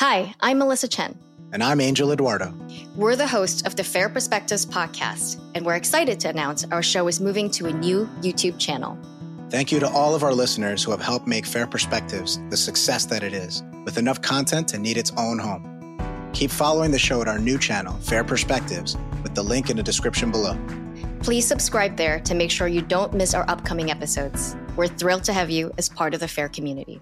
Hi, I'm Melissa Chen. And I'm Angel Eduardo. We're the hosts of the Fair Perspectives podcast, and we're excited to announce our show is moving to a new YouTube channel. Thank you to all of our listeners who have helped make Fair Perspectives the success that it is, with enough content to need its own home. Keep following the show at our new channel, Fair Perspectives, with the link in the description below. Please subscribe there to make sure you don't miss our upcoming episodes. We're thrilled to have you as part of the Fair community.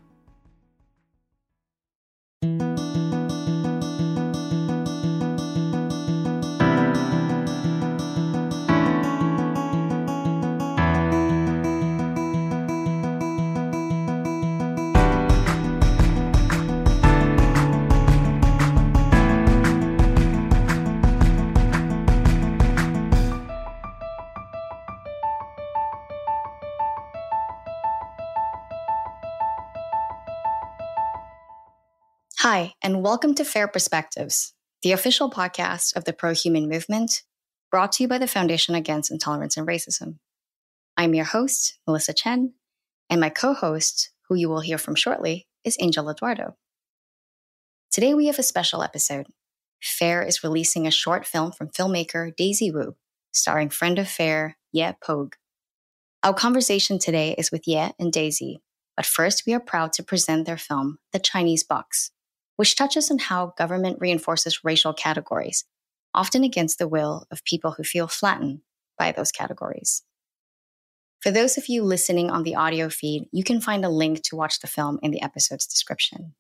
And welcome to Fair Perspectives, the official podcast of the pro human movement, brought to you by the Foundation Against Intolerance and Racism. I'm your host, Melissa Chen, and my co host, who you will hear from shortly, is Angel Eduardo. Today we have a special episode. Fair is releasing a short film from filmmaker Daisy Wu, starring friend of Fair, Ye Pogue. Our conversation today is with Ye and Daisy, but first we are proud to present their film, The Chinese Box, which touches on how government reinforces racial categories, often against the will of people who feel flattened by those categories. For those of you listening on the audio feed, you can find a link to watch the film in the episode's description.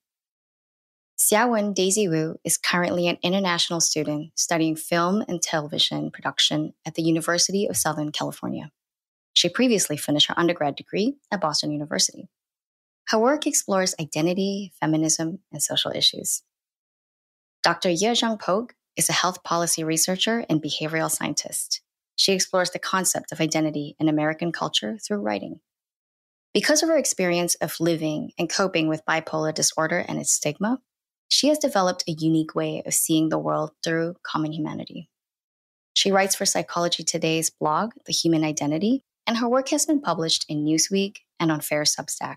Xiaowen Daisy Wu is currently an international student studying film and television production at the University of Southern California. She previously finished her undergrad degree at Boston University. Her work explores identity, feminism, and social issues. Dr. Ye Zhang Pogue is a health policy researcher and behavioral scientist. She explores the concept of identity in American culture through writing. Because of her experience of living and coping with bipolar disorder and its stigma, she has developed a unique way of seeing the world through common humanity. She writes for Psychology Today's blog, The Human Identity, and her work has been published in Newsweek and on Fair Substack.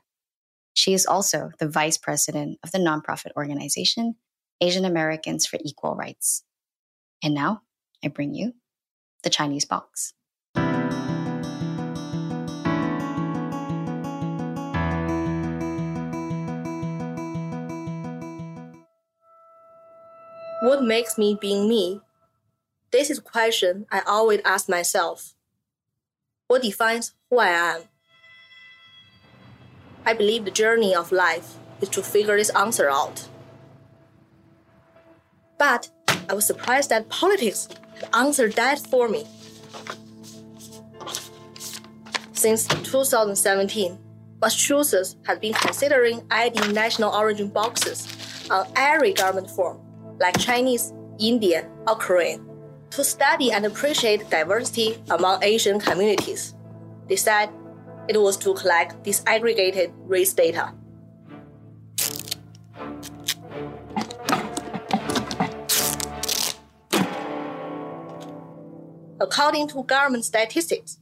She is also the vice president of the nonprofit organization Asian Americans for Equal Rights. And now I bring you the Chinese box. What makes me being me? This is a question I always ask myself. What defines who I am? I believe the journey of life is to figure this answer out. But I was surprised that politics had answered that for me. Since 2017, Massachusetts has been considering adding national origin boxes on every government form, like Chinese, Indian, or Korean, to study and appreciate diversity among Asian communities. They said it was to collect disaggregated race data. According to government statistics,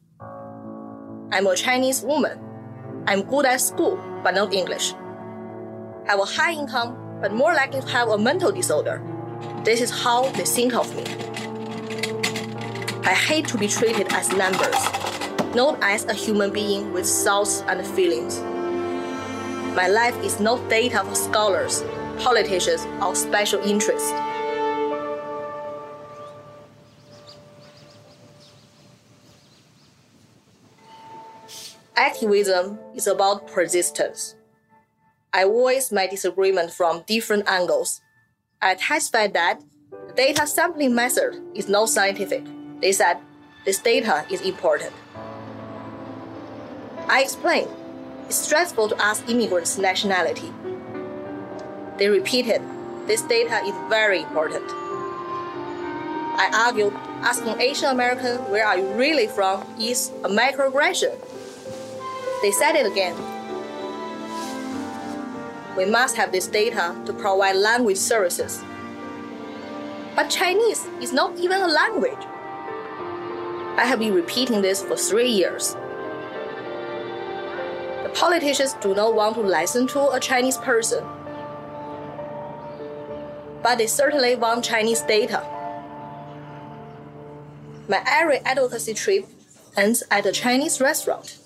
I'm a Chinese woman. I'm good at school, but not English. Have a high income, but more likely to have a mental disorder. This is how they think of me. I hate to be treated as numbers not as a human being with thoughts and feelings. My life is not data for scholars, politicians, or special interests. Activism is about persistence. I voice my disagreement from different angles. I testified that the data sampling method is not scientific. They said this data is important. I explained, it's stressful to ask immigrants' nationality. They repeated, this data is very important. I argued, asking Asian American where are you really from is a microaggression. They said it again. We must have this data to provide language services. But Chinese is not even a language. I have been repeating this for three years. Politicians do not want to listen to a Chinese person. but they certainly want Chinese data. My every advocacy trip ends at a Chinese restaurant.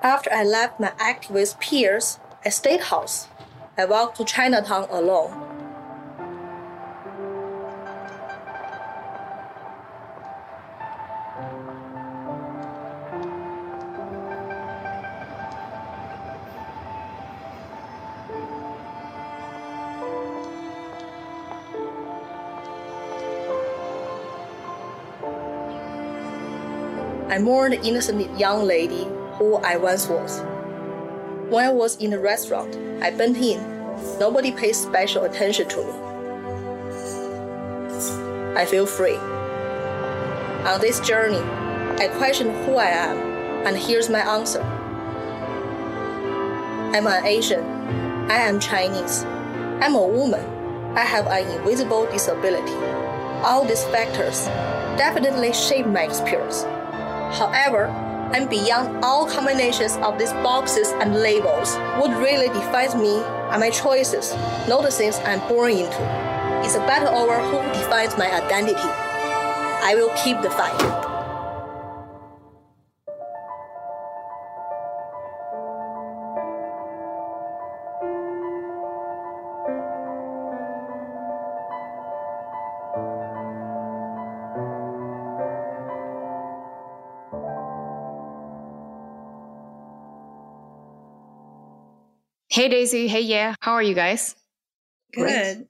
After I left my activist peers at State House, I walked to Chinatown alone. I mourned the innocent young lady who I once was. When I was in the restaurant, I bent in. Nobody paid special attention to me. I feel free. On this journey, I question who I am, and here's my answer. I'm an Asian. I am Chinese. I'm a woman. I have an invisible disability. All these factors definitely shape my experience. However, and beyond all combinations of these boxes and labels, what really defines me are my choices, not the things I'm born into. It's a battle over who defines my identity. I will keep the fight. Hey, Daisy. Hey, Ye. How are you guys? Good.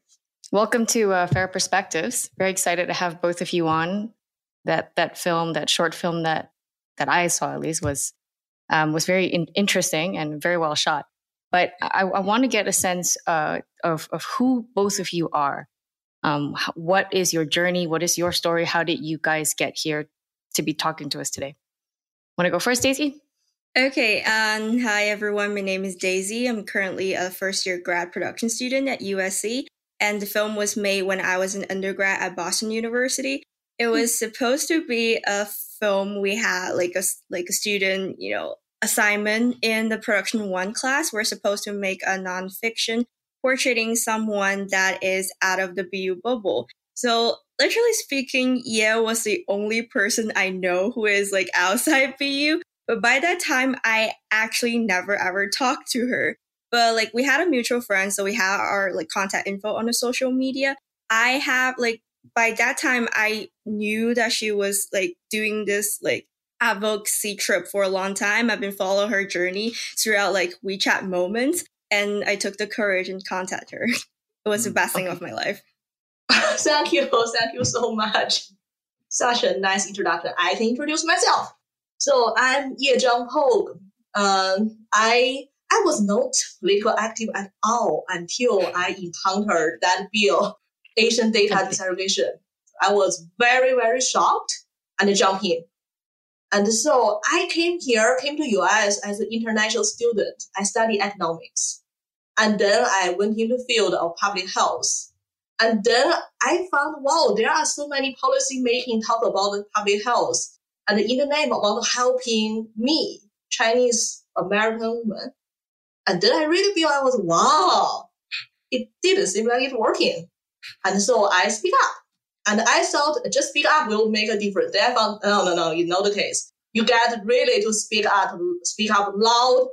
Welcome to uh, Fair Perspectives. Very excited to have both of you on. That that film, that short film that that I saw at least was um, was very in- interesting and very well shot. But I, I want to get a sense uh, of of who both of you are. Um, what is your journey? What is your story? How did you guys get here to be talking to us today? Want to go first, Daisy? Okay, um, hi everyone. My name is Daisy. I'm currently a first year grad production student at USC, and the film was made when I was an undergrad at Boston University. It hmm. was supposed to be a film we had like a like a student, you know, assignment in the production one class. We're supposed to make a nonfiction portraying someone that is out of the BU bubble. So literally speaking, Ye was the only person I know who is like outside BU. But by that time, I actually never ever talked to her. But like we had a mutual friend, so we had our like contact info on the social media. I have like by that time I knew that she was like doing this like advocacy trip for a long time. I've been following her journey throughout like WeChat moments, and I took the courage and contact her. It was the mm, best okay. thing of my life. thank you, thank you so much. Such a nice introduction. I can introduce myself. So I'm Ye Zhang Pogue. Um, I I was not political active at all until I encountered that bill, Asian data disaggregation. I was very very shocked and jumped in. And so I came here, came to US as an international student. I studied economics. And then I went into the field of public health. And then I found, wow, there are so many policy making talk about public health. And in the name of helping me, Chinese American woman, and then I really feel I was, wow, it didn't seem like it's working. And so I speak up. And I thought just speak up will make a difference. Then I found, no, no, no, it's not the case. You get really to speak up, speak up loud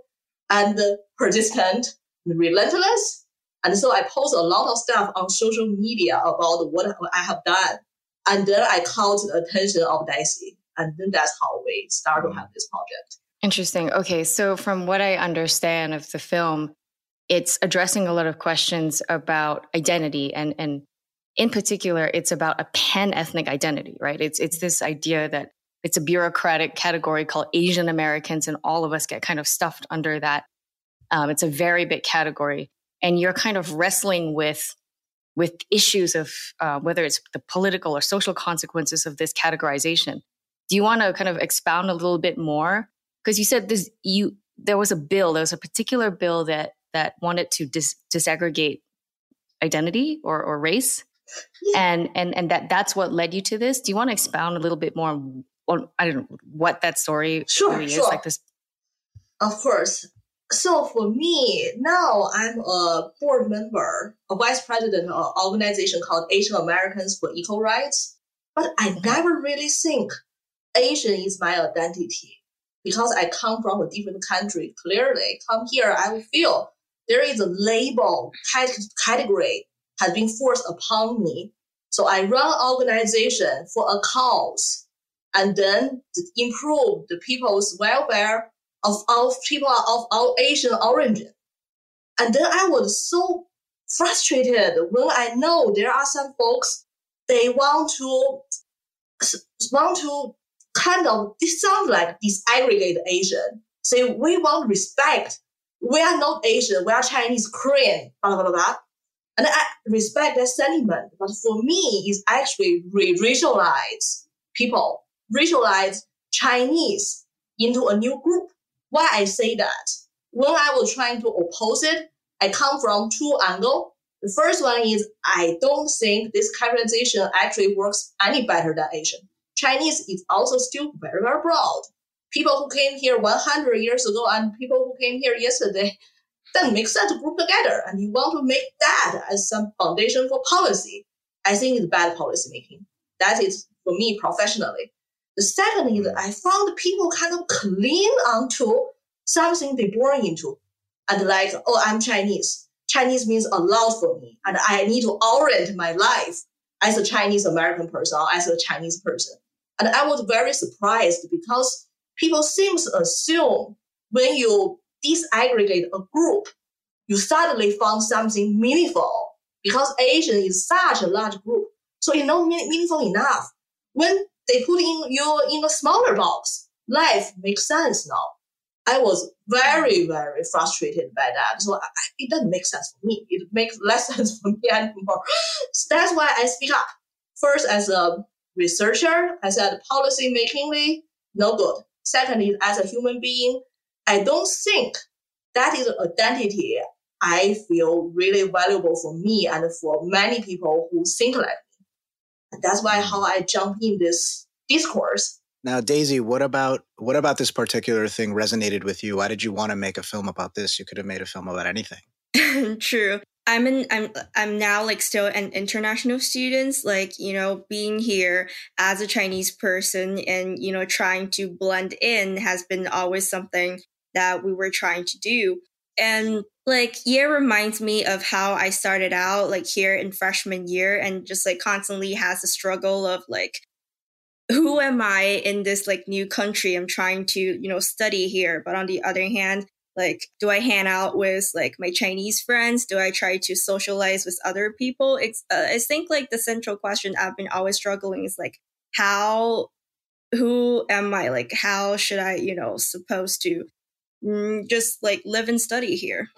and persistent, relentless. And so I post a lot of stuff on social media about what I have done. And then I caught the attention of Daisy. And then that's how we start to have this project. Interesting. Okay. So, from what I understand of the film, it's addressing a lot of questions about identity and, and in particular, it's about a pan ethnic identity, right? It's, it's this idea that it's a bureaucratic category called Asian Americans, and all of us get kind of stuffed under that. Um, it's a very big category. And you're kind of wrestling with with issues of uh, whether it's the political or social consequences of this categorization. Do you want to kind of expound a little bit more? Because you said this, you there was a bill, there was a particular bill that that wanted to dis- disaggregate identity or, or race, yeah. and and and that that's what led you to this. Do you want to expound a little bit more on, on I don't know what that story sure, really sure. is like this? Of course. So for me, now I'm a board member, a vice president of an organization called Asian Americans for Equal Rights. But I mm-hmm. never really think Asian is my identity because I come from a different country. Clearly, come here, I will feel there is a label category has been forced upon me. So I run organization for a cause and then improve the people's welfare of our people of our Asian origin. And then I was so frustrated when I know there are some folks they want to want to kind of this sounds like disaggregate Asian. Say we want respect. We are not Asian. We are Chinese, Korean, blah blah blah. blah. And I respect that sentiment, but for me, it's actually re-racialize people, racialize Chinese into a new group. Why I say that? When I was trying to oppose it, I come from two angles. The first one is I don't think this categorization actually works any better than Asian. Chinese is also still very, very broad. People who came here 100 years ago and people who came here yesterday, doesn't make sense to group together. And you want to make that as some foundation for policy. I think it's bad policy making. That is for me professionally. The second is hmm. I found people kind of cling onto something they born into. And like, oh, I'm Chinese. Chinese means a lot for me. And I need to orient my life as a Chinese American person or as a Chinese person. And I was very surprised because people seem to assume when you disaggregate a group, you suddenly found something meaningful because Asian is such a large group. So it's not meaningful enough. When they put in you in a smaller box, life makes sense now. I was very, very frustrated by that. So I, it doesn't make sense for me. It makes less sense for me anymore. So that's why I speak up. First, as a researcher, as a policy makingly, no good. Secondly, as a human being, I don't think that is an identity I feel really valuable for me and for many people who think like me. And that's why how I jump in this discourse. Now, Daisy, what about what about this particular thing resonated with you? Why did you want to make a film about this? You could have made a film about anything. True. I'm in I'm I'm now like still an international student, like, you know, being here as a Chinese person and, you know, trying to blend in has been always something that we were trying to do. And like yeah reminds me of how I started out like here in freshman year and just like constantly has the struggle of like who am I in this like new country I'm trying to, you know, study here, but on the other hand, like do i hang out with like my chinese friends? Do i try to socialize with other people? It's uh, i think like the central question i've been always struggling is like how who am i? Like how should i you know supposed to mm, just like live and study here?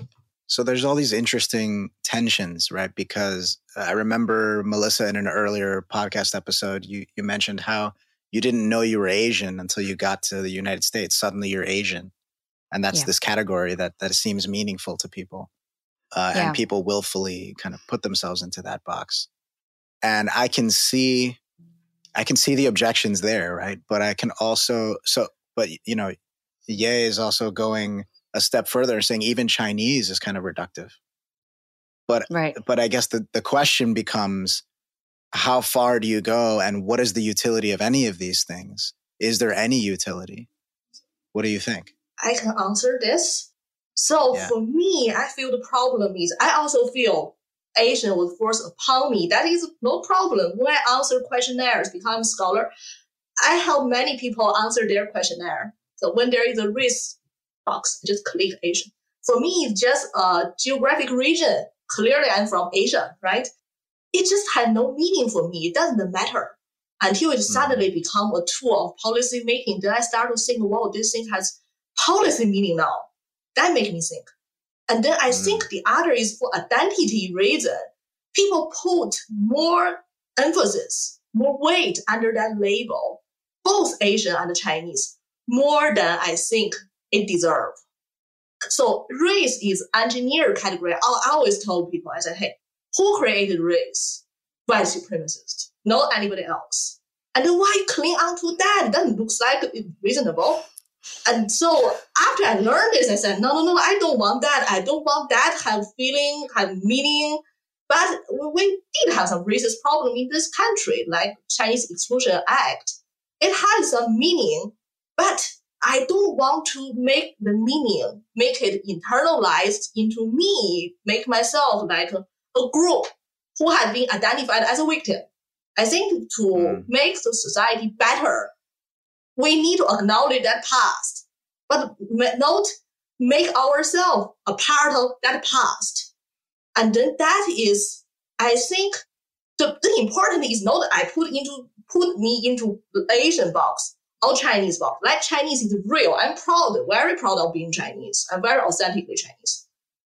So there's all these interesting tensions right? Because i remember melissa in an earlier podcast episode you you mentioned how you didn't know you were asian until you got to the united states. Suddenly you're asian and that's yeah. this category that that seems meaningful to people uh, yeah. and people willfully kind of put themselves into that box and i can see i can see the objections there right but i can also so but you know ye is also going a step further and saying even chinese is kind of reductive but right. but i guess the, the question becomes how far do you go and what is the utility of any of these things is there any utility what do you think I can answer this. So yeah. for me, I feel the problem is I also feel Asian was forced upon me. That is no problem. When I answer questionnaires, become a scholar, I help many people answer their questionnaire. So when there is a risk box, I just click Asian. For me, it's just a geographic region. Clearly, I'm from Asia, right? It just had no meaning for me. It doesn't matter until it mm. suddenly become a tool of policy making. Then I start to think, wow, this thing has policy meaning now. That makes me think. And then I mm. think the other is for identity reason. People put more emphasis, more weight under that label, both Asian and Chinese, more than I think it deserves. So race is engineer category. I always told people, I said, hey, who created race? White supremacist, not anybody else. And then why cling onto that? That looks like it's reasonable. And so after I learned this, I said, no, no, no, I don't want that. I don't want that have feeling, have meaning. But we did have some racist problem in this country, like Chinese Exclusion Act. It has some meaning, but I don't want to make the meaning, make it internalized into me, make myself like a, a group who has been identified as a victim. I think to mm. make the society better, we need to acknowledge that past, but not make ourselves a part of that past. And then that is, I think, the, the important is not I put into put me into Asian box or Chinese box. Like Chinese is real. I'm proud, very proud of being Chinese. I'm very authentically Chinese.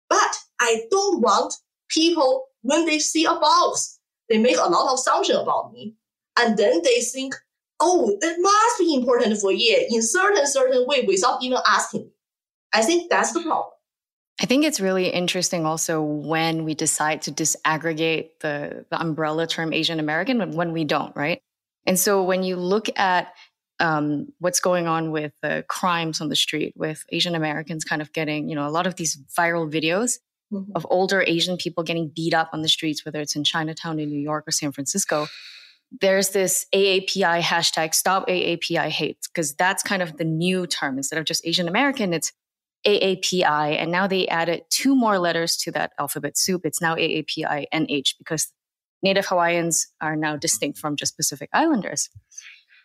But I don't want people when they see a box, they make a lot of assumption about me, and then they think, oh, it must be important for you in certain certain way without even asking. I think that's the problem. I think it's really interesting also when we decide to disaggregate the, the umbrella term Asian American and when we don't, right? And so when you look at um, what's going on with the crimes on the street, with Asian Americans kind of getting, you know, a lot of these viral videos mm-hmm. of older Asian people getting beat up on the streets, whether it's in Chinatown in New York or San Francisco. There's this AAPI hashtag stop AAPI hate, because that's kind of the new term. Instead of just Asian American, it's AAPI. And now they added two more letters to that alphabet soup. It's now AAPI NH because Native Hawaiians are now distinct from just Pacific Islanders.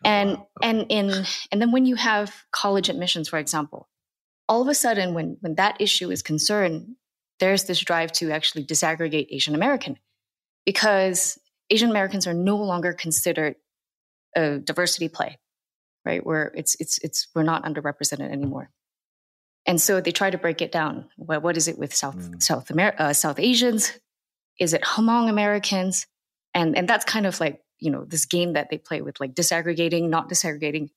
Oh, and and in and then when you have college admissions, for example, all of a sudden when when that issue is concerned, there's this drive to actually disaggregate Asian American because Asian Americans are no longer considered a diversity play, right? Where it's it's it's we're not underrepresented anymore. And so they try to break it down. What, what is it with South mm. South America, uh, South Asians? Is it Hmong Americans? And and that's kind of like you know this game that they play with like disaggregating, not disaggregating.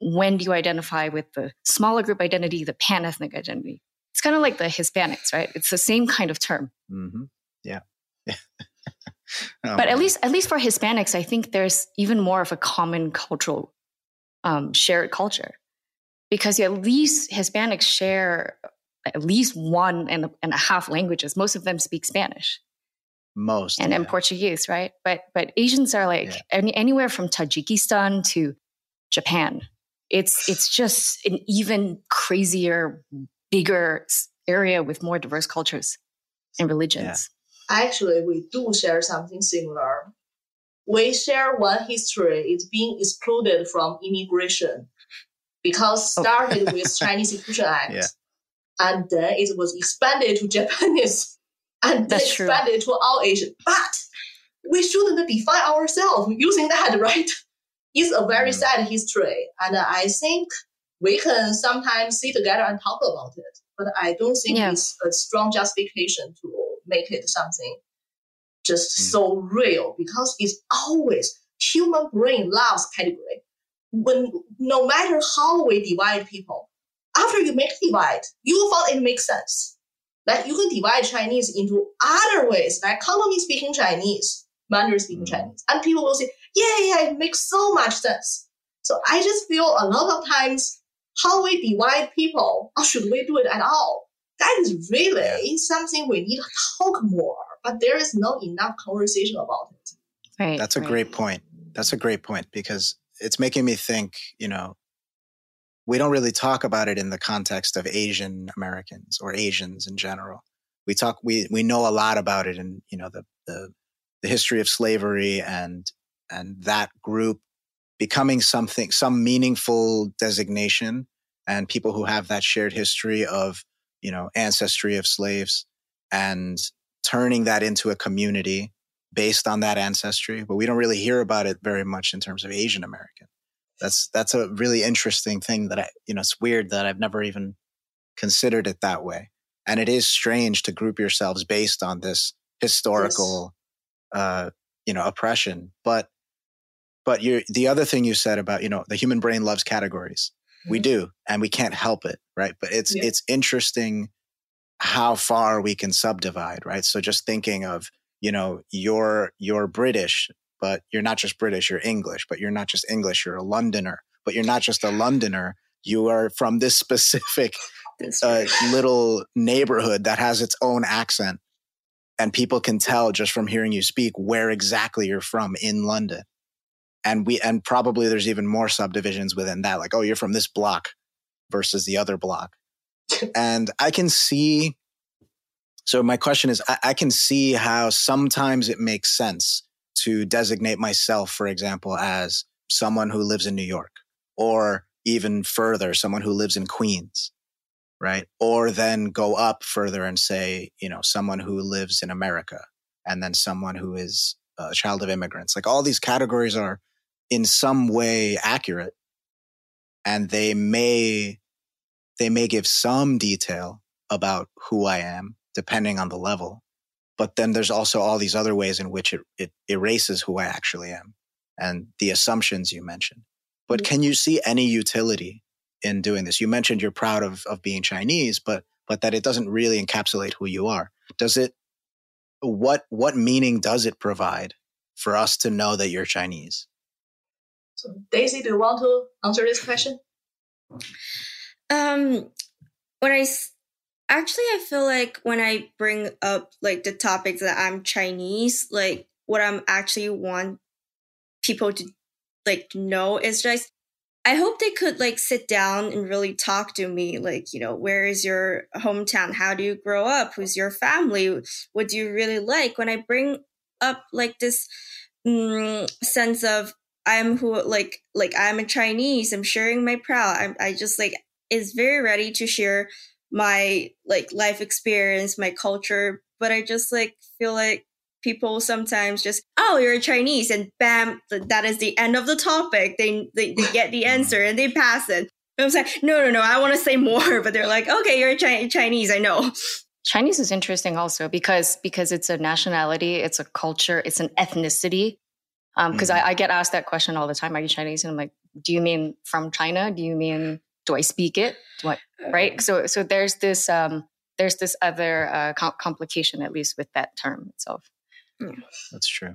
When do you identify with the smaller group identity, the pan ethnic identity? It's kind of like the Hispanics, right? It's the same kind of term. Mm-hmm. Yeah. oh, but at least at least for Hispanics, I think there's even more of a common cultural um, shared culture because at least Hispanics share at least one and, and a half languages. Most of them speak Spanish. Most and, yeah. Portuguese, right? But but Asians are like yeah. any, anywhere from Tajikistan to Japan. It's it's just an even crazier bigger area with more diverse cultures and religions. Yeah. Actually, we do share something similar. We share one history. It's being excluded from immigration because oh. started oh. with Chinese Exclusion Act, yeah. and then it was expanded to Japanese, and then expanded true. to all Asian. But we shouldn't define ourselves using that, right? It's a very mm. sad history, and I think we can sometimes sit together and talk about it. But I don't think yeah. it's a strong justification to make it something just mm. so real because it's always human brain loves category. When no matter how we divide people, after you make divide, you find it makes sense. Like you can divide Chinese into other ways, like Cantonese speaking Chinese, Mandarin speaking mm. Chinese, and people will say, "Yeah, yeah, it makes so much sense." So I just feel a lot of times how we divide people, or should we do it at all? That is really something we need to talk more, but there is not enough conversation about it. Right. That's a right. great point. That's a great point because it's making me think, you know, we don't really talk about it in the context of Asian Americans or Asians in general. We talk, we, we know a lot about it in, you know, the, the, the history of slavery and, and that group becoming something, some meaningful designation and people who have that shared history of, you know, ancestry of slaves and turning that into a community based on that ancestry. But we don't really hear about it very much in terms of Asian American. That's, that's a really interesting thing that I, you know, it's weird that I've never even considered it that way. And it is strange to group yourselves based on this historical, yes. uh, you know, oppression. But but you the other thing you said about, you know, the human brain loves categories. We do, and we can't help it, right? But it's yeah. it's interesting how far we can subdivide, right? So just thinking of, you know, you're you're British, but you're not just British, you're English, but you're not just English, you're a Londoner, but you're not just a Londoner, you are from this specific uh, little neighborhood that has its own accent. And people can tell just from hearing you speak where exactly you're from in London. And we, and probably there's even more subdivisions within that, like, oh, you're from this block versus the other block. and I can see, so my question is, I, I can see how sometimes it makes sense to designate myself, for example, as someone who lives in New York or even further, someone who lives in Queens, right? Or then go up further and say, you know, someone who lives in America and then someone who is a child of immigrants. Like all these categories are in some way accurate and they may they may give some detail about who I am depending on the level. But then there's also all these other ways in which it, it erases who I actually am and the assumptions you mentioned. But can you see any utility in doing this? You mentioned you're proud of, of being Chinese, but but that it doesn't really encapsulate who you are. Does it what what meaning does it provide for us to know that you're Chinese? So Daisy, do you want to answer this question? Um when I actually I feel like when I bring up like the topics that I'm Chinese, like what I'm actually want people to like know is just I hope they could like sit down and really talk to me like, you know, where is your hometown? How do you grow up? Who's your family? What do you really like? When I bring up like this mm, sense of I'm who like like I'm a Chinese, I'm sharing my proud. I'm I just like is very ready to share my like life experience, my culture, but I just like feel like people sometimes just oh you're a chinese and bam that is the end of the topic. They they, they get the mm-hmm. answer and they pass it. I'm like no no no i want to say more but they're like okay you're Chi- chinese i know. Chinese is interesting also because because it's a nationality it's a culture it's an ethnicity because um, mm-hmm. I, I get asked that question all the time are you chinese? And i'm like do you mean from china? Do you mean do i speak it? Do I, right? So so there's this um there's this other uh, com- complication at least with that term itself. That's true.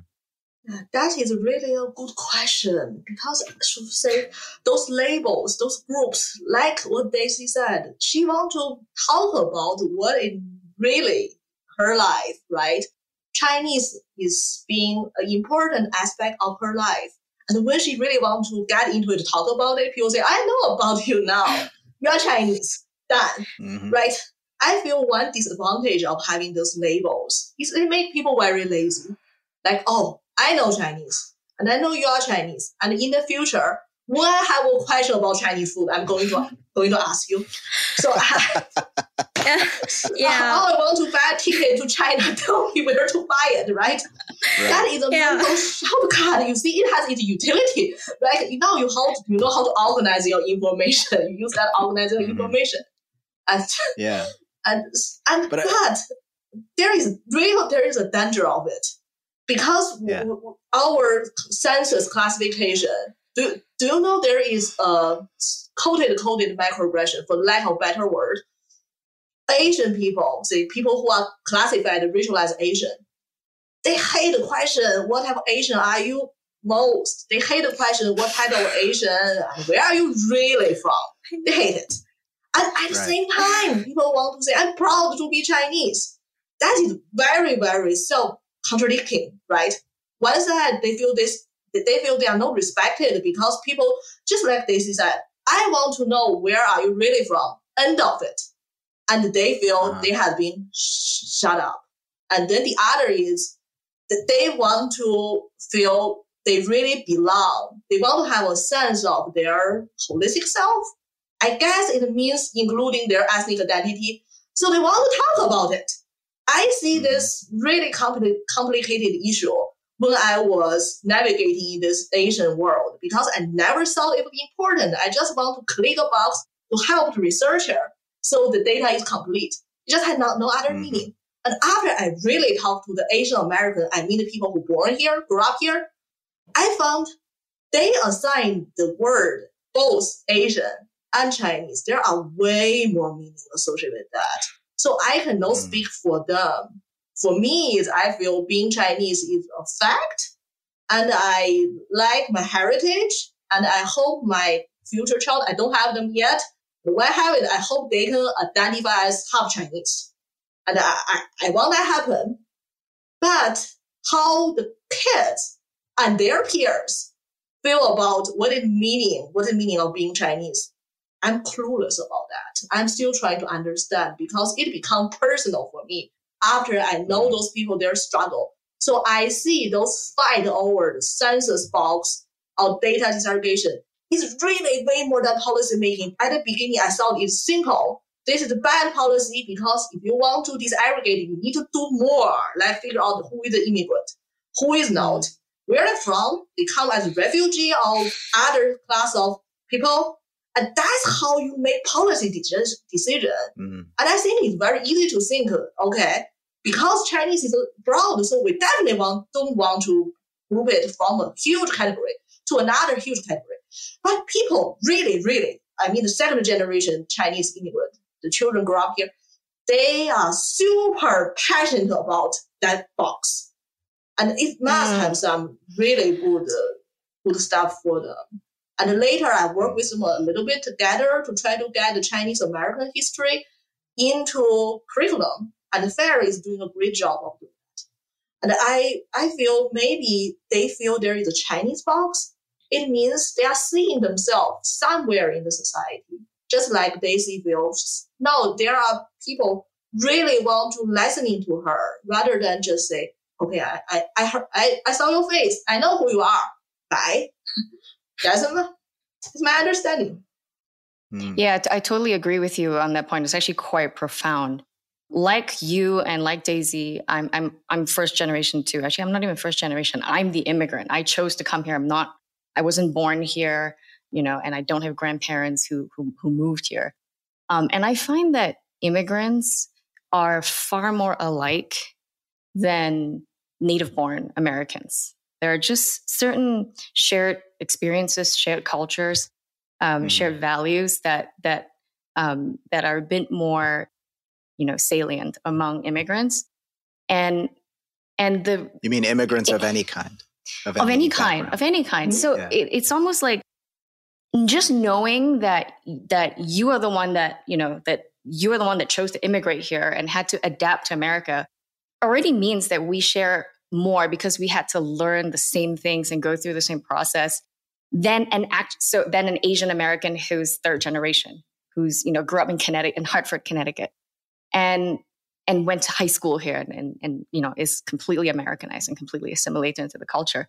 That is really a good question because I should say those labels, those groups, like what Daisy said, she want to talk about what is really her life, right? Chinese is being an important aspect of her life. And when she really wants to get into it, talk about it, people say, I know about you now. You are Chinese. Done. Mm-hmm. Right? I feel one disadvantage of having those labels is it make people very lazy. Like, oh, I know Chinese, and I know you are Chinese, and in the future, when I have a question about Chinese food, I'm going to going to ask you. So, I, yeah, oh, I want to buy a ticket to China. Tell me where to buy it. Right? right. That is a yeah. mental shortcut. You see, it has its utility. Right? Now you how to, you know how to organize your information. You use that organize your mm-hmm. information. And yeah and and but, but there is real there is a danger of it because yeah. our census classification. Do, do you know there is a coded coded microaggression for lack of better word? Asian people, see people who are classified racialized Asian, they hate the question, what type of Asian are you most? They hate the question, what type of Asian, where are you really from? They hate it. And at the right. same time, people want to say, I'm proud to be Chinese. That is very, very self contradicting, right? One side, they feel this, they feel they are not respected because people, just like Daisy said, I want to know where are you really from? End of it. And they feel uh-huh. they have been sh- shut up. And then the other is that they want to feel they really belong. They want to have a sense of their holistic self I guess it means including their ethnic identity. So they want to talk about it. I see mm-hmm. this really compli- complicated issue when I was navigating in this Asian world because I never thought it would be important. I just want to click a box to help the researcher so the data is complete. It just had not, no other mm-hmm. meaning. And after I really talked to the Asian American, I mean the people who born here, grew up here, I found they assign the word both Asian and Chinese, there are way more meaning associated with that. So I cannot mm. speak for them. For me, is I feel being Chinese is a fact, and I like my heritage, and I hope my future child. I don't have them yet. But when I have it, I hope they can identify as half Chinese. And I, I, I want that happen. But how the kids and their peers feel about what it meaning, what the meaning of being Chinese. I'm clueless about that. I'm still trying to understand because it become personal for me after I know mm. those people, their struggle. So I see those fight over the census box or data disaggregation is really way more than policy making. At the beginning, I thought it's simple. This is a bad policy because if you want to disaggregate, you need to do more, like figure out who is the immigrant, who is not, where they're from, they come as refugee or other class of people. And that's how you make policy decision. Mm-hmm. And I think it's very easy to think, okay, because Chinese is broad, so we definitely want, don't want to group it from a huge category to another huge category. But people really, really, I mean, the second generation Chinese immigrant, the children grow up here, they are super passionate about that box. And it must mm. have some really good, good stuff for them. And later I work with them a little bit together to try to get the Chinese American history into curriculum and the FAIR is doing a great job of doing that. And I, I feel maybe they feel there is a Chinese box. It means they are seeing themselves somewhere in the society, just like Daisy feels. No, there are people really want to listening to her rather than just say, okay, I, I, I, heard, I, I saw your face. I know who you are. Bye. That's my understanding. Hmm. Yeah, I totally agree with you on that point. It's actually quite profound like you and like Daisy, I'm I'm I'm first generation too. Actually, I'm not even first generation. I'm the immigrant. I chose to come here. I'm not. I wasn't born here, you know, and I don't have grandparents who who, who moved here. Um, and I find that immigrants are far more alike than native-born Americans. There are just certain shared experiences, shared cultures, um, mm. shared values that that um, that are a bit more you know salient among immigrants and and the you mean immigrants it, of any kind of, of any, kind of any kind. Mm-hmm. So yeah. it, it's almost like just knowing that that you are the one that you know that you are the one that chose to immigrate here and had to adapt to america already means that we share more because we had to learn the same things and go through the same process than an act so than an asian american who's third generation who's you know grew up in connecticut in hartford connecticut. And and went to high school here and, and, and you know is completely Americanized and completely assimilated into the culture.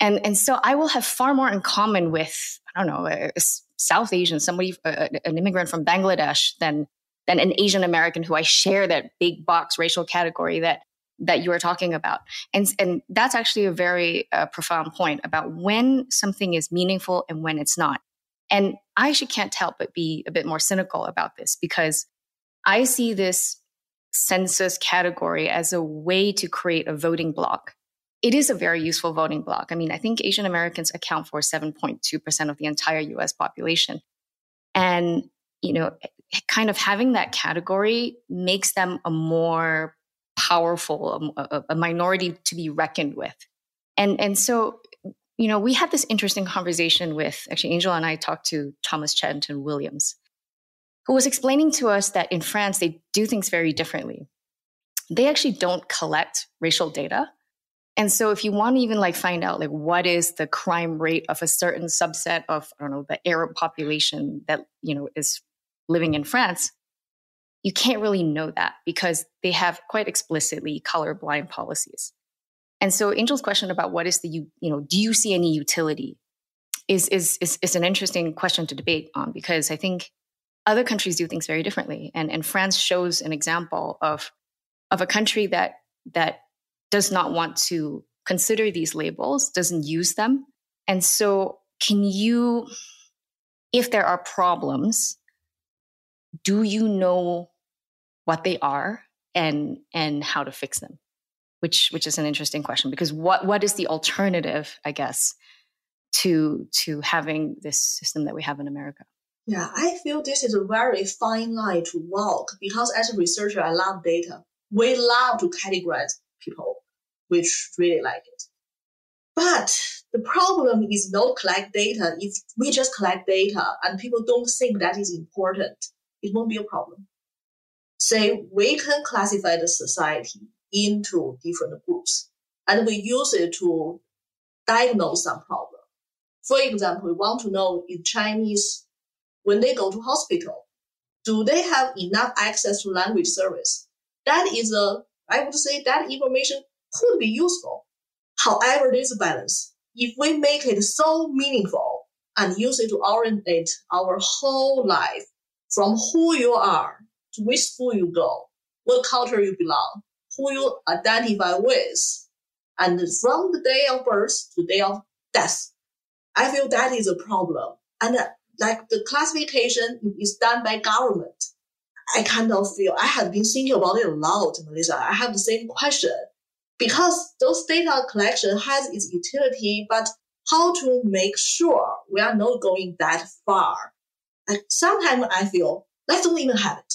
And and so I will have far more in common with I don't know a, a South Asian, somebody an immigrant from Bangladesh than than an Asian American who I share that big box racial category that that you were talking about. And and that's actually a very uh, profound point about when something is meaningful and when it's not. And I actually can't help but be a bit more cynical about this because I see this census category as a way to create a voting block. It is a very useful voting block. I mean, I think Asian Americans account for 7.2% of the entire US population. And, you know, kind of having that category makes them a more powerful, a, a minority to be reckoned with. And, and so, you know, we had this interesting conversation with actually Angel and I talked to Thomas Chatterton Williams who was explaining to us that in France, they do things very differently. They actually don't collect racial data. And so if you want to even like find out like what is the crime rate of a certain subset of, I don't know, the Arab population that, you know, is living in France, you can't really know that because they have quite explicitly colorblind policies. And so Angel's question about what is the, you you know, do you see any utility is, is, is, is an interesting question to debate on because I think other countries do things very differently. And, and France shows an example of, of a country that, that does not want to consider these labels, doesn't use them. And so, can you, if there are problems, do you know what they are and and how to fix them? Which which is an interesting question because what what is the alternative, I guess, to to having this system that we have in America? Yeah, I feel this is a very fine line to walk because as a researcher, I love data. We love to categorize people, which really like it. But the problem is not collect data. If we just collect data and people don't think that is important, it won't be a problem. Say we can classify the society into different groups and we use it to diagnose some problem. For example, we want to know if Chinese, when they go to hospital, do they have enough access to language service? That is a, I would say that information could be useful. However, there's a balance. If we make it so meaningful and use it to orientate our whole life from who you are to which school you go, what culture you belong, who you identify with, and from the day of birth to the day of death, I feel that is a problem. And like the classification is done by government. I kind of feel I have been thinking about it a lot, Melissa. I have the same question because those data collection has its utility, but how to make sure we are not going that far? Like sometimes I feel let's don't even have it,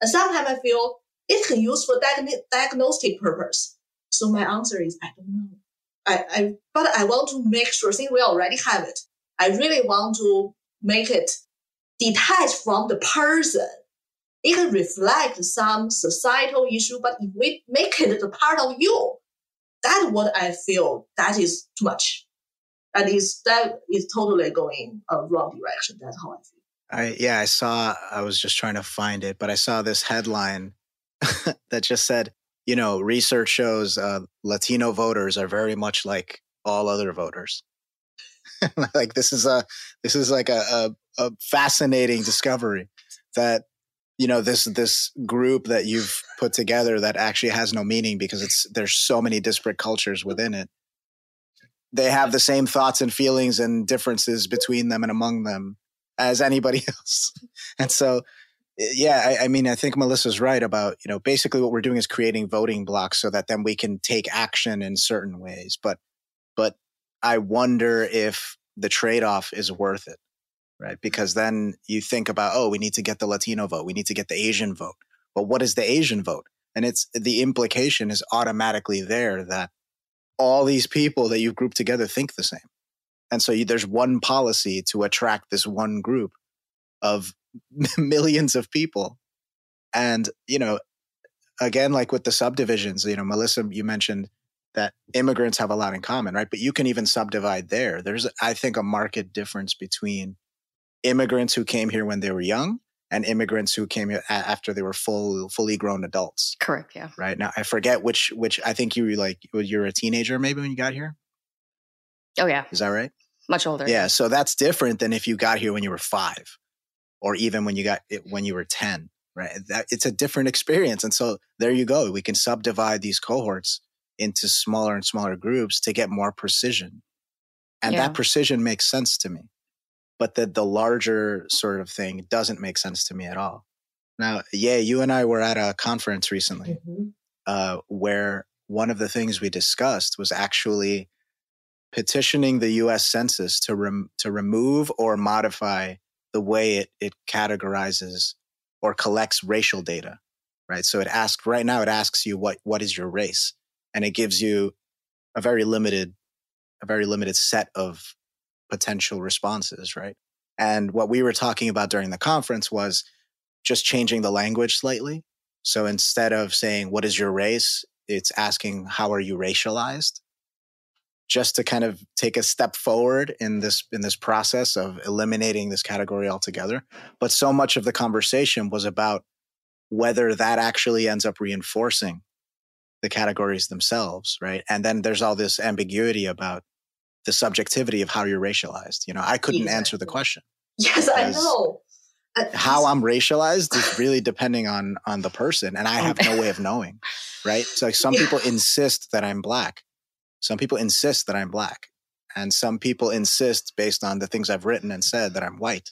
and sometimes I feel it can use for diagn- diagnostic purpose. So my answer is I don't know. I, I but I want to make sure since we already have it, I really want to make it detached from the person. It can reflect some societal issue, but if we make it a part of you, that's what I feel that is too much. That is that is totally going a wrong direction. That's how I feel. I yeah, I saw I was just trying to find it, but I saw this headline that just said you know, research shows uh, Latino voters are very much like all other voters. like this is a this is like a, a, a fascinating discovery that you know this this group that you've put together that actually has no meaning because it's there's so many disparate cultures within it they have the same thoughts and feelings and differences between them and among them as anybody else and so eh, yeah, I, I, mean, I think Melissa's right about, you know, basically what we're doing is creating voting blocks so that then we can take action in certain ways. But, but I wonder if the trade off is worth it, right? Because then you think about, oh, we need to get the Latino vote. We need to get the Asian vote. But what is the Asian vote? And it's the implication is automatically there that all these people that you've grouped together think the same. And so you, there's one policy to attract this one group of millions of people. And, you know, again, like with the subdivisions, you know, Melissa, you mentioned that immigrants have a lot in common, right? But you can even subdivide there. There's, I think, a marked difference between immigrants who came here when they were young and immigrants who came here after they were full, fully grown adults. Correct. Yeah. Right now, I forget which, which I think you were like, you're a teenager maybe when you got here. Oh yeah. Is that right? Much older. Yeah. So that's different than if you got here when you were five or even when you got it when you were 10 right that it's a different experience and so there you go we can subdivide these cohorts into smaller and smaller groups to get more precision and yeah. that precision makes sense to me but the the larger sort of thing doesn't make sense to me at all now yeah you and i were at a conference recently mm-hmm. uh, where one of the things we discussed was actually petitioning the U.S. Census to rem- to remove or modify the way it, it categorizes or collects racial data, right? So it asks right now, it asks you what, what is your race? And it gives you a very limited, a very limited set of potential responses, right? And what we were talking about during the conference was just changing the language slightly. So instead of saying, what is your race? It's asking, how are you racialized? just to kind of take a step forward in this in this process of eliminating this category altogether but so much of the conversation was about whether that actually ends up reinforcing the categories themselves right and then there's all this ambiguity about the subjectivity of how you're racialized you know i couldn't exactly. answer the question yes i know uh, how i'm racialized is really depending on on the person and i have no way of knowing right so some yeah. people insist that i'm black some people insist that I'm black, and some people insist, based on the things I've written and said, that I'm white.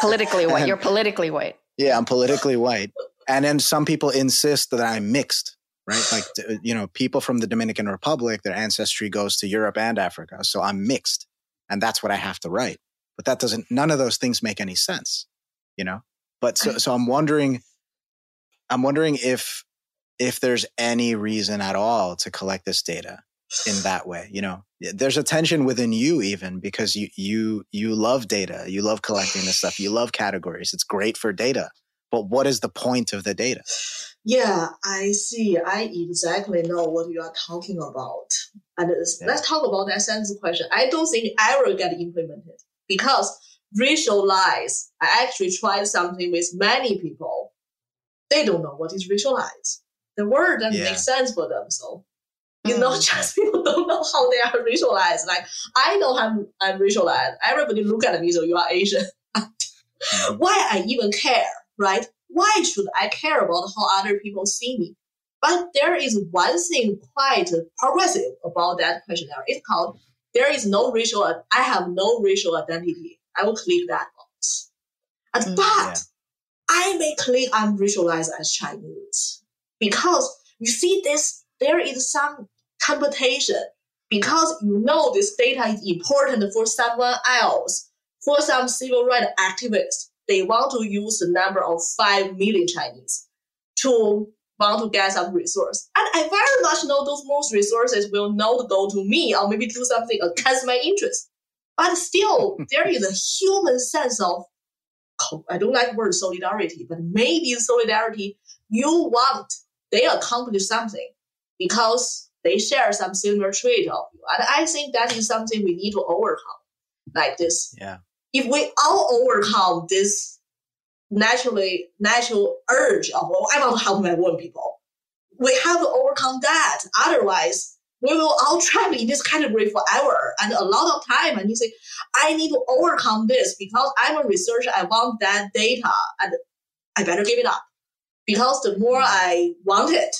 politically white. You're politically white. Yeah, I'm politically white. And then some people insist that I'm mixed, right? Like, uh, you know, people from the Dominican Republic, their ancestry goes to Europe and Africa. So I'm mixed. And that's what I have to write. But that doesn't, none of those things make any sense, you know? But so, so I'm wondering, I'm wondering if if there's any reason at all to collect this data. in that way you know there's a tension within you even because you you you love data you love collecting this stuff you love categories it's great for data but what is the point of the data yeah i see i exactly know what you are talking about and yeah. let's talk about that census question i don't think ever get implemented because racialized i actually tried something with many people they don't know what is racialized the word doesn't yeah. make sense for them so you know, mm. just people don't know how they are racialized. Like I know I'm I'm racialized. Everybody look at me, so you are Asian. Mm-hmm. Why I even care, right? Why should I care about how other people see me? But there is one thing quite progressive about that questionnaire. It's called there is no racial. I have no racial identity. I will click that box. Mm, but yeah. I may click I'm racialized as Chinese because you see this there is some competition because you know this data is important for someone else. For some civil rights activists, they want to use the number of 5 million Chinese to want to get some resource. And I very much know those most resources will not go to me or maybe do something against my interest. But still, there is a human sense of, I don't like the word solidarity, but maybe solidarity, you want they accomplish something because they share some similar trait of you. And I think that is something we need to overcome. Like this. Yeah. If we all overcome this naturally natural urge of oh, I want to help my own people, we have to overcome that. Otherwise, we will all trap in this category forever. And a lot of time, and you say, I need to overcome this because I'm a researcher. I want that data, and I better give it up because the more. I want it,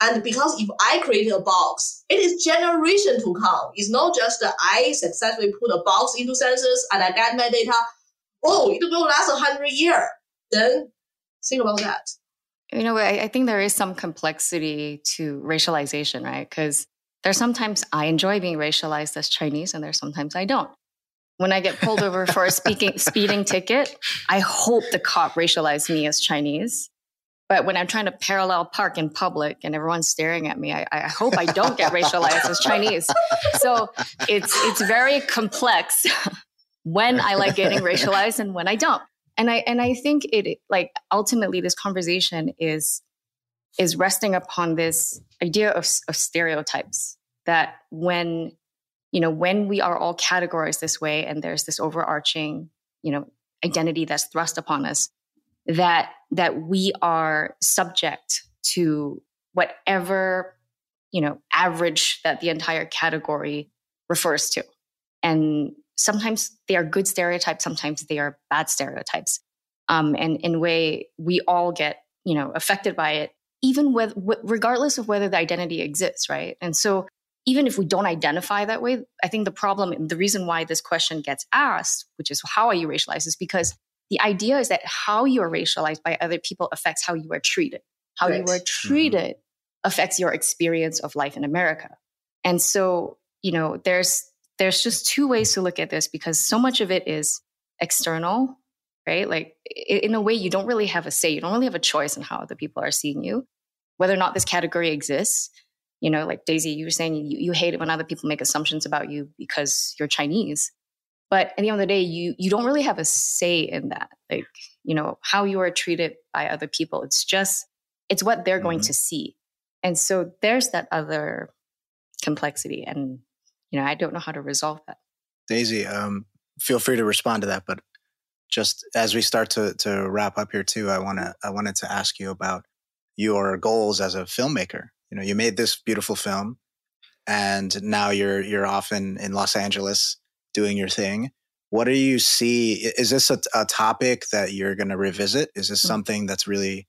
and because if I create a box, it is generation to come. It's not just that I successfully put a box into census and I get my data. Oh, it will last a hundred years. Then think about that. You know, I, I think there is some complexity to racialization, right? Because there's sometimes I enjoy being racialized as Chinese, and there's sometimes I don't. When I get pulled over for a speaking speeding ticket, I hope the cop racialized me as Chinese but when I'm trying to parallel park in public and everyone's staring at me, I, I hope I don't get racialized as Chinese. So it's it's very complex when I like getting racialized and when I don't. And I and I think it like ultimately this conversation is is resting upon this idea of, of stereotypes that when you know when we are all categorized this way and there's this overarching you know identity that's thrust upon us that that we are subject to whatever you know average that the entire category refers to. And sometimes they are good stereotypes sometimes they are bad stereotypes. Um, and in way we all get you know affected by it even with regardless of whether the identity exists right? And so even if we don't identify that way i think the problem the reason why this question gets asked which is how are you racialized is because the idea is that how you are racialized by other people affects how you are treated. How right. you are treated mm-hmm. affects your experience of life in America. And so, you know, there's there's just two ways to look at this because so much of it is external, right? Like in a way you don't really have a say. You don't really have a choice in how other people are seeing you. Whether or not this category exists, you know, like Daisy, you were saying you, you hate it when other people make assumptions about you because you're Chinese but at the end of the day you you don't really have a say in that. Like you know how you are treated by other people. It's just it's what they're mm-hmm. going to see. And so there's that other complexity and you know i don't know how to resolve that. Daisy um, feel free to respond to that but just as we start to to wrap up here too i want to i wanted to ask you about your goals as a filmmaker. You know you made this beautiful film and now you're you're off in in los angeles doing your thing. What do you see? Is this a, a topic that you're going to revisit? Is this mm-hmm. something that's really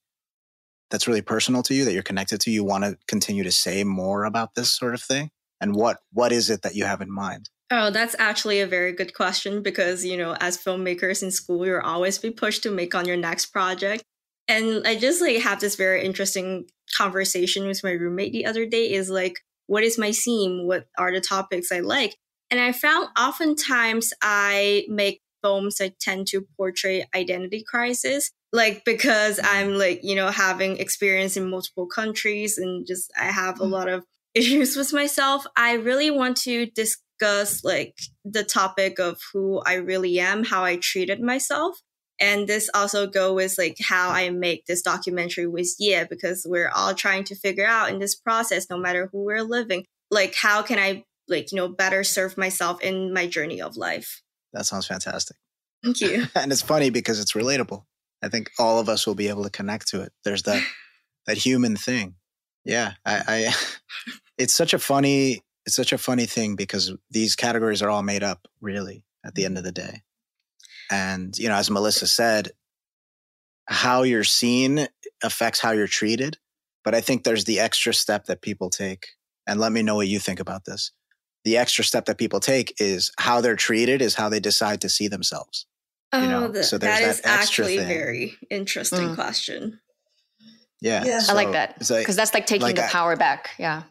that's really personal to you that you're connected to? You want to continue to say more about this sort of thing? And what what is it that you have in mind? Oh, that's actually a very good question because, you know, as filmmakers in school, you're always be pushed to make on your next project. And I just like have this very interesting conversation with my roommate the other day is like, what is my theme? What are the topics I like? And I found oftentimes I make films that tend to portray identity crisis like because i'm like you know having experience in multiple countries and just i have a mm. lot of issues with myself, I really want to discuss like the topic of who I really am, how I treated myself. And this also go with like how I make this documentary with Ye, because we're all trying to figure out in this process, no matter who we're living, like how can I like, you know, better serve myself in my journey of life. That sounds fantastic. Thank you. and it's funny because it's relatable. I think all of us will be able to connect to it. There's that that human thing. Yeah, I, I it's such a funny it's such a funny thing because these categories are all made up really at the end of the day. And you know, as Melissa said, how you're seen affects how you're treated, but I think there's the extra step that people take. And let me know what you think about this. The extra step that people take is how they're treated is how they decide to see themselves. Oh, you know? the, so there's that, that is actually a very interesting mm. question. Yeah, yeah. So I like that because like, that's like taking like the power back. Yeah.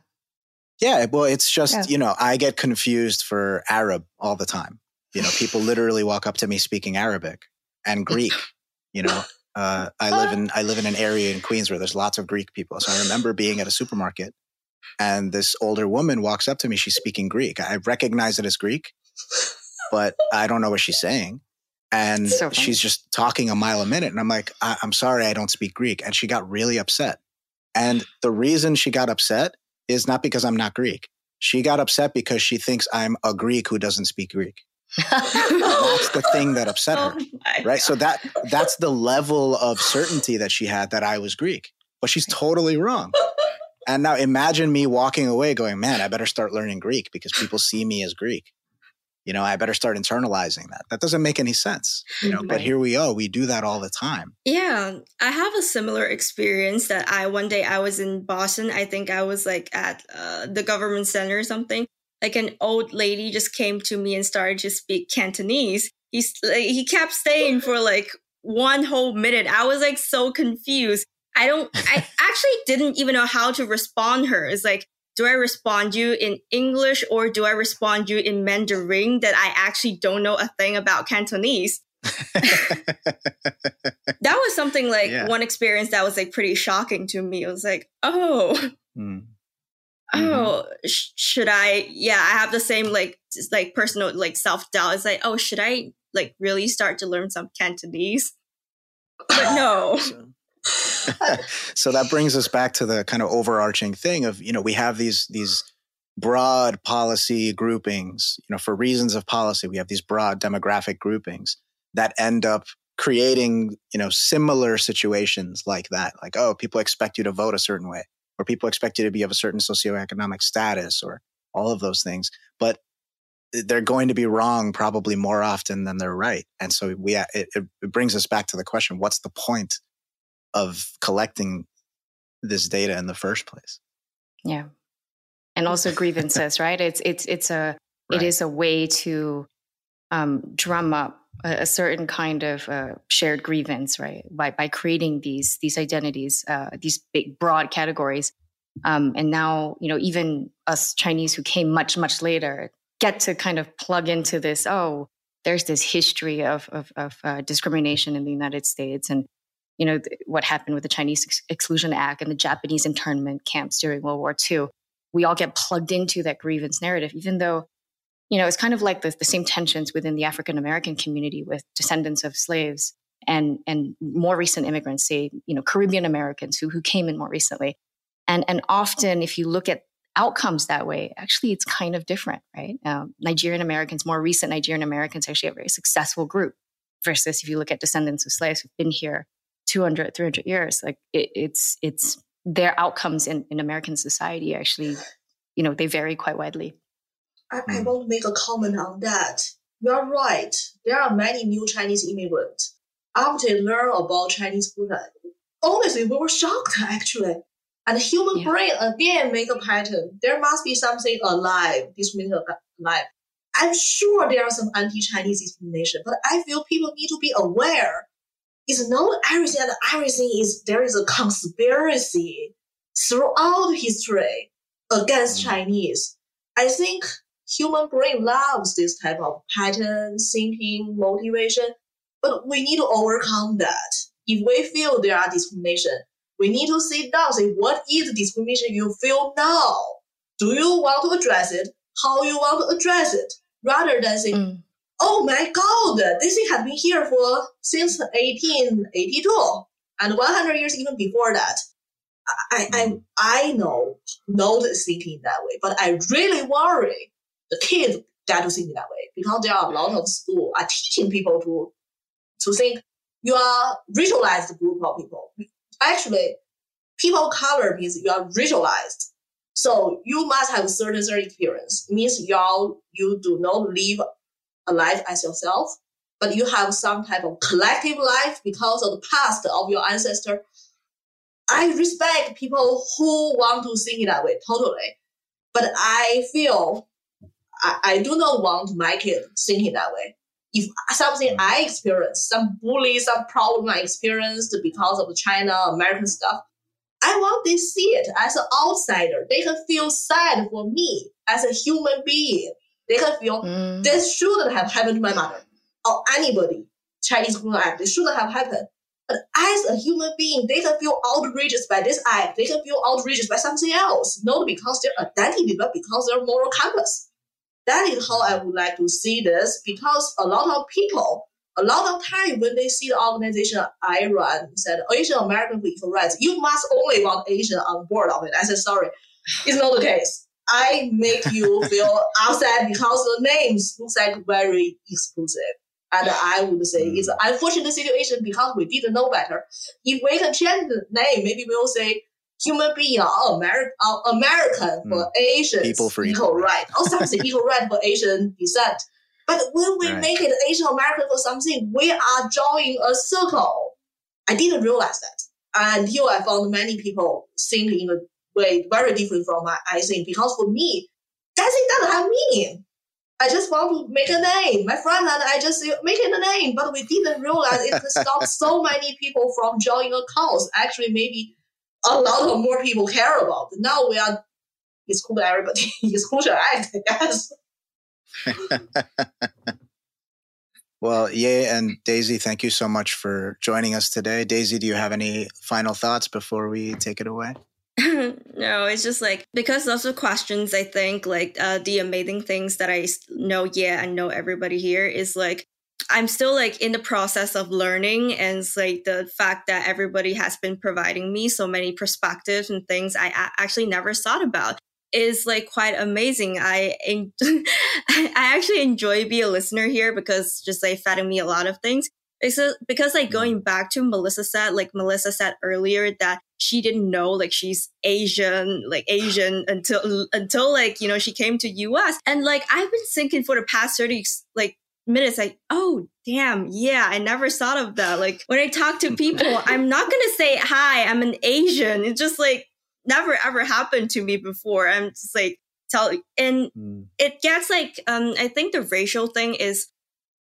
Yeah, well, it's just yeah. you know I get confused for Arab all the time. You know, people literally walk up to me speaking Arabic and Greek. You know, uh, I live in I live in an area in Queens where there's lots of Greek people. So I remember being at a supermarket, and this older woman walks up to me. She's speaking Greek. I recognize it as Greek, but I don't know what she's saying. And so she's just talking a mile a minute. And i'm like I- i'm sorry i don't speak greek. And she got really upset. And the reason she got upset is not because i'm not greek. She got upset because she thinks i'm a greek who doesn't speak greek. That's the thing that upset her oh right? God. so that that's the level of certainty that she had that i was greek but she's totally wrong and now imagine me walking away going man i better start learning greek because people see me as greek you know, I better start internalizing that. That doesn't make any sense, you know, right. but here we are. We do that all the time. Yeah. I have a similar experience that I, one day I was in Boston. I think I was like at uh, the government center or something. Like an old lady just came to me and started to speak Cantonese. He's, like, he kept staying for like one whole minute. I was like so confused. I don't, I actually didn't even know how to respond her. It's like, do I respond you in English or do I respond you in Mandarin that I actually don't know a thing about Cantonese? that was something like yeah. one experience that was like pretty shocking to me. It was like, oh, mm. oh, mm-hmm. sh- should I? Yeah, I have the same like like personal like self doubt. It's like, oh, should I like really start to learn some Cantonese? But no. so that brings us back to the kind of overarching thing of you know we have these these broad policy groupings you know for reasons of policy we have these broad demographic groupings that end up creating you know similar situations like that like oh people expect you to vote a certain way or people expect you to be of a certain socioeconomic status or all of those things but they're going to be wrong probably more often than they're right. And so we it, it brings us back to the question what's the point of collecting this data in the first place. Yeah. And also grievances, right? It's it's it's a right. it is a way to um, drum up a, a, certain kind of uh, shared grievance, right? By by creating these these identities, uh, these big broad categories, um, and now you know even us Chinese who came much much later get to kind of plug into this. Oh, there's this history of of, of uh, discrimination in the United States, and you know, what happened with the Chinese Ex- Exclusion Act and the Japanese internment camps during World War II. We all get plugged into that grievance narrative, even though, you know, it's kind of like the, the same tensions within the African American community with descendants of slaves and and more recent immigrants, say, you know, Caribbean Americans who who came in more recently. And and often, if you look at outcomes that way, actually, it's kind of different, right? Um, Nigerian Americans, more recent Nigerian Americans, actually a very successful group versus if you look at descendants of slaves who've been here 200 300 years like it, it's it's their outcomes in, in american society actually you know they vary quite widely. I, I hmm. want to make a comment on that. You're right. There are many new chinese immigrants. After they learn about chinese food honestly we were shocked actually. And the human yeah. brain again make a pattern. There must be something alive discrimination alive. I'm sure there are some anti-chinese discrimination but i feel people need to be aware it's not everything and everything is there is a conspiracy throughout history against mm-hmm. Chinese. I think human brain loves this type of pattern, thinking, motivation, but we need to overcome that. If we feel there are discrimination, we need to sit down, say, what is the discrimination you feel now? do you want to address it? How you want to address it? Rather than saying, mm. Oh my God, this thing has been here for since 1882 and 100 years even before that. I, I, I know not thinking that way, but I really worry the kids get to think that way because there are a lot of schools are teaching people to to think you are racialized group of people. Actually, people color means you are racialized. So you must have certain certain experience. It means you are, you do not live a life as yourself, but you have some type of collective life because of the past of your ancestor. I respect people who want to think that way totally, but I feel I, I do not want my kid thinking that way. If something I experienced, some bully, some problem I experienced because of China, American stuff, I want they see it as an outsider. They can feel sad for me as a human being. They can feel mm. this shouldn't have happened to my mother or anybody. Chinese criminal act. It shouldn't have happened. But as a human being, they can feel outrageous by this act. They can feel outrageous by something else, not because their identity, but because their moral compass. That is how I would like to see this because a lot of people, a lot of time when they see the organization I run said Asian American for rights, you must only want Asian on board of it. I said, sorry, it's not the case. I make you feel upset because the names looks like very exclusive. And I would say mm. it's an unfortunate situation because we didn't know better. If we can change the name, maybe we'll say human being or American, or American for mm. Asian people for equal, equal right, or something equal right for Asian descent. But when we right. make it Asian American for something, we are drawing a circle. I didn't realize that until I found many people think in a way very different from my I think. Because for me, thing doesn't have meaning. I just want to make a name. My friend and I just making a name, but we didn't realize it could stop so many people from joining a cause. Actually, maybe a lot of more people care about. Now we are exclude everybody. Exclusion act, I guess. well, yeah, and Daisy, thank you so much for joining us today. Daisy, do you have any final thoughts before we take it away? no, it's just like because lots of questions. I think like uh, the amazing things that I know. Yeah, I know everybody here is like I'm still like in the process of learning, and it's like the fact that everybody has been providing me so many perspectives and things I a- actually never thought about is like quite amazing. I en- I actually enjoy being a listener here because just like feeding me a lot of things. Because, because like going mm-hmm. back to Melissa said, like Melissa said earlier that she didn't know like she's Asian, like Asian until until like you know she came to US, and like I've been thinking for the past thirty like minutes like oh damn yeah i never thought of that. Like when i talk to people i'm not gonna say hi i'm an asian. It's just like never ever happened to me before. I'm just like tell and mm. it gets like um i think the racial thing is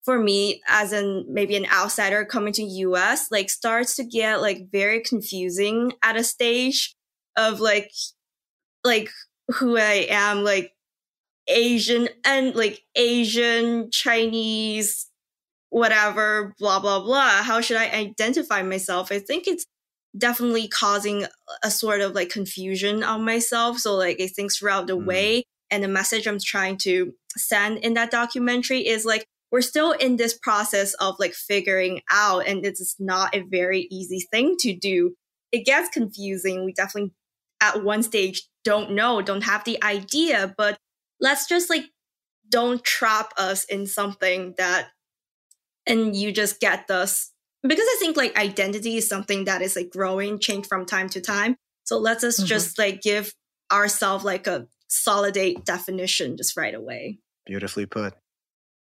for me as an maybe an outsider coming to US like starts to get like very confusing at a stage of like like who I am like Asian and like Asian Chinese whatever blah blah blah. How should I identify myself? I think it's definitely causing a sort of like confusion on myself. So like I think throughout the mm. way and the message I'm trying to send in that documentary is like we're still in this process of like figuring out and it's not a very easy thing to do. It gets confusing. We definitely at one stage don't know don't have the idea but let's just like don't trap us in something that and you just get this because i think like identity is something that is like growing change from time to time. So let's us mm-hmm. just like give ourselves like a solidate definition just right away. Beautifully put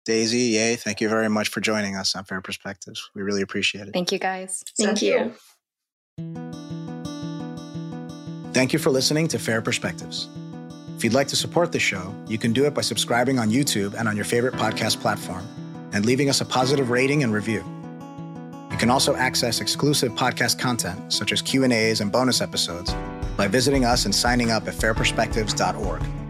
Daisy, Ye, thank you very much for joining us on Fair Perspectives. We really appreciate it. Thank you, guys. Thank, thank you. Thank you for listening to Fair Perspectives. If you'd like to support the show, you can do it by subscribing on YouTube and on your favorite podcast platform and leaving us a positive rating and review. You can also access exclusive podcast content such as Q&As and bonus episodes by visiting us and signing up at fairperspectives.org.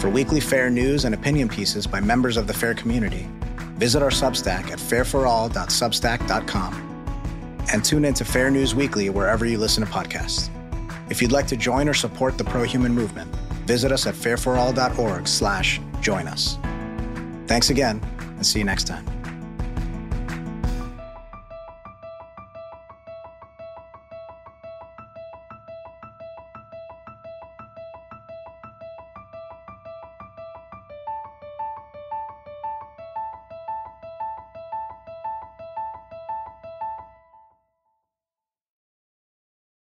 For weekly fair news and opinion pieces by members of the fair community, visit our Substack at fairforall.substack.com and tune in to Fair News Weekly wherever you listen to podcasts. If you'd like to join or support the pro human movement, visit us at fairforall.org slash join us. Thanks again, and see you next time.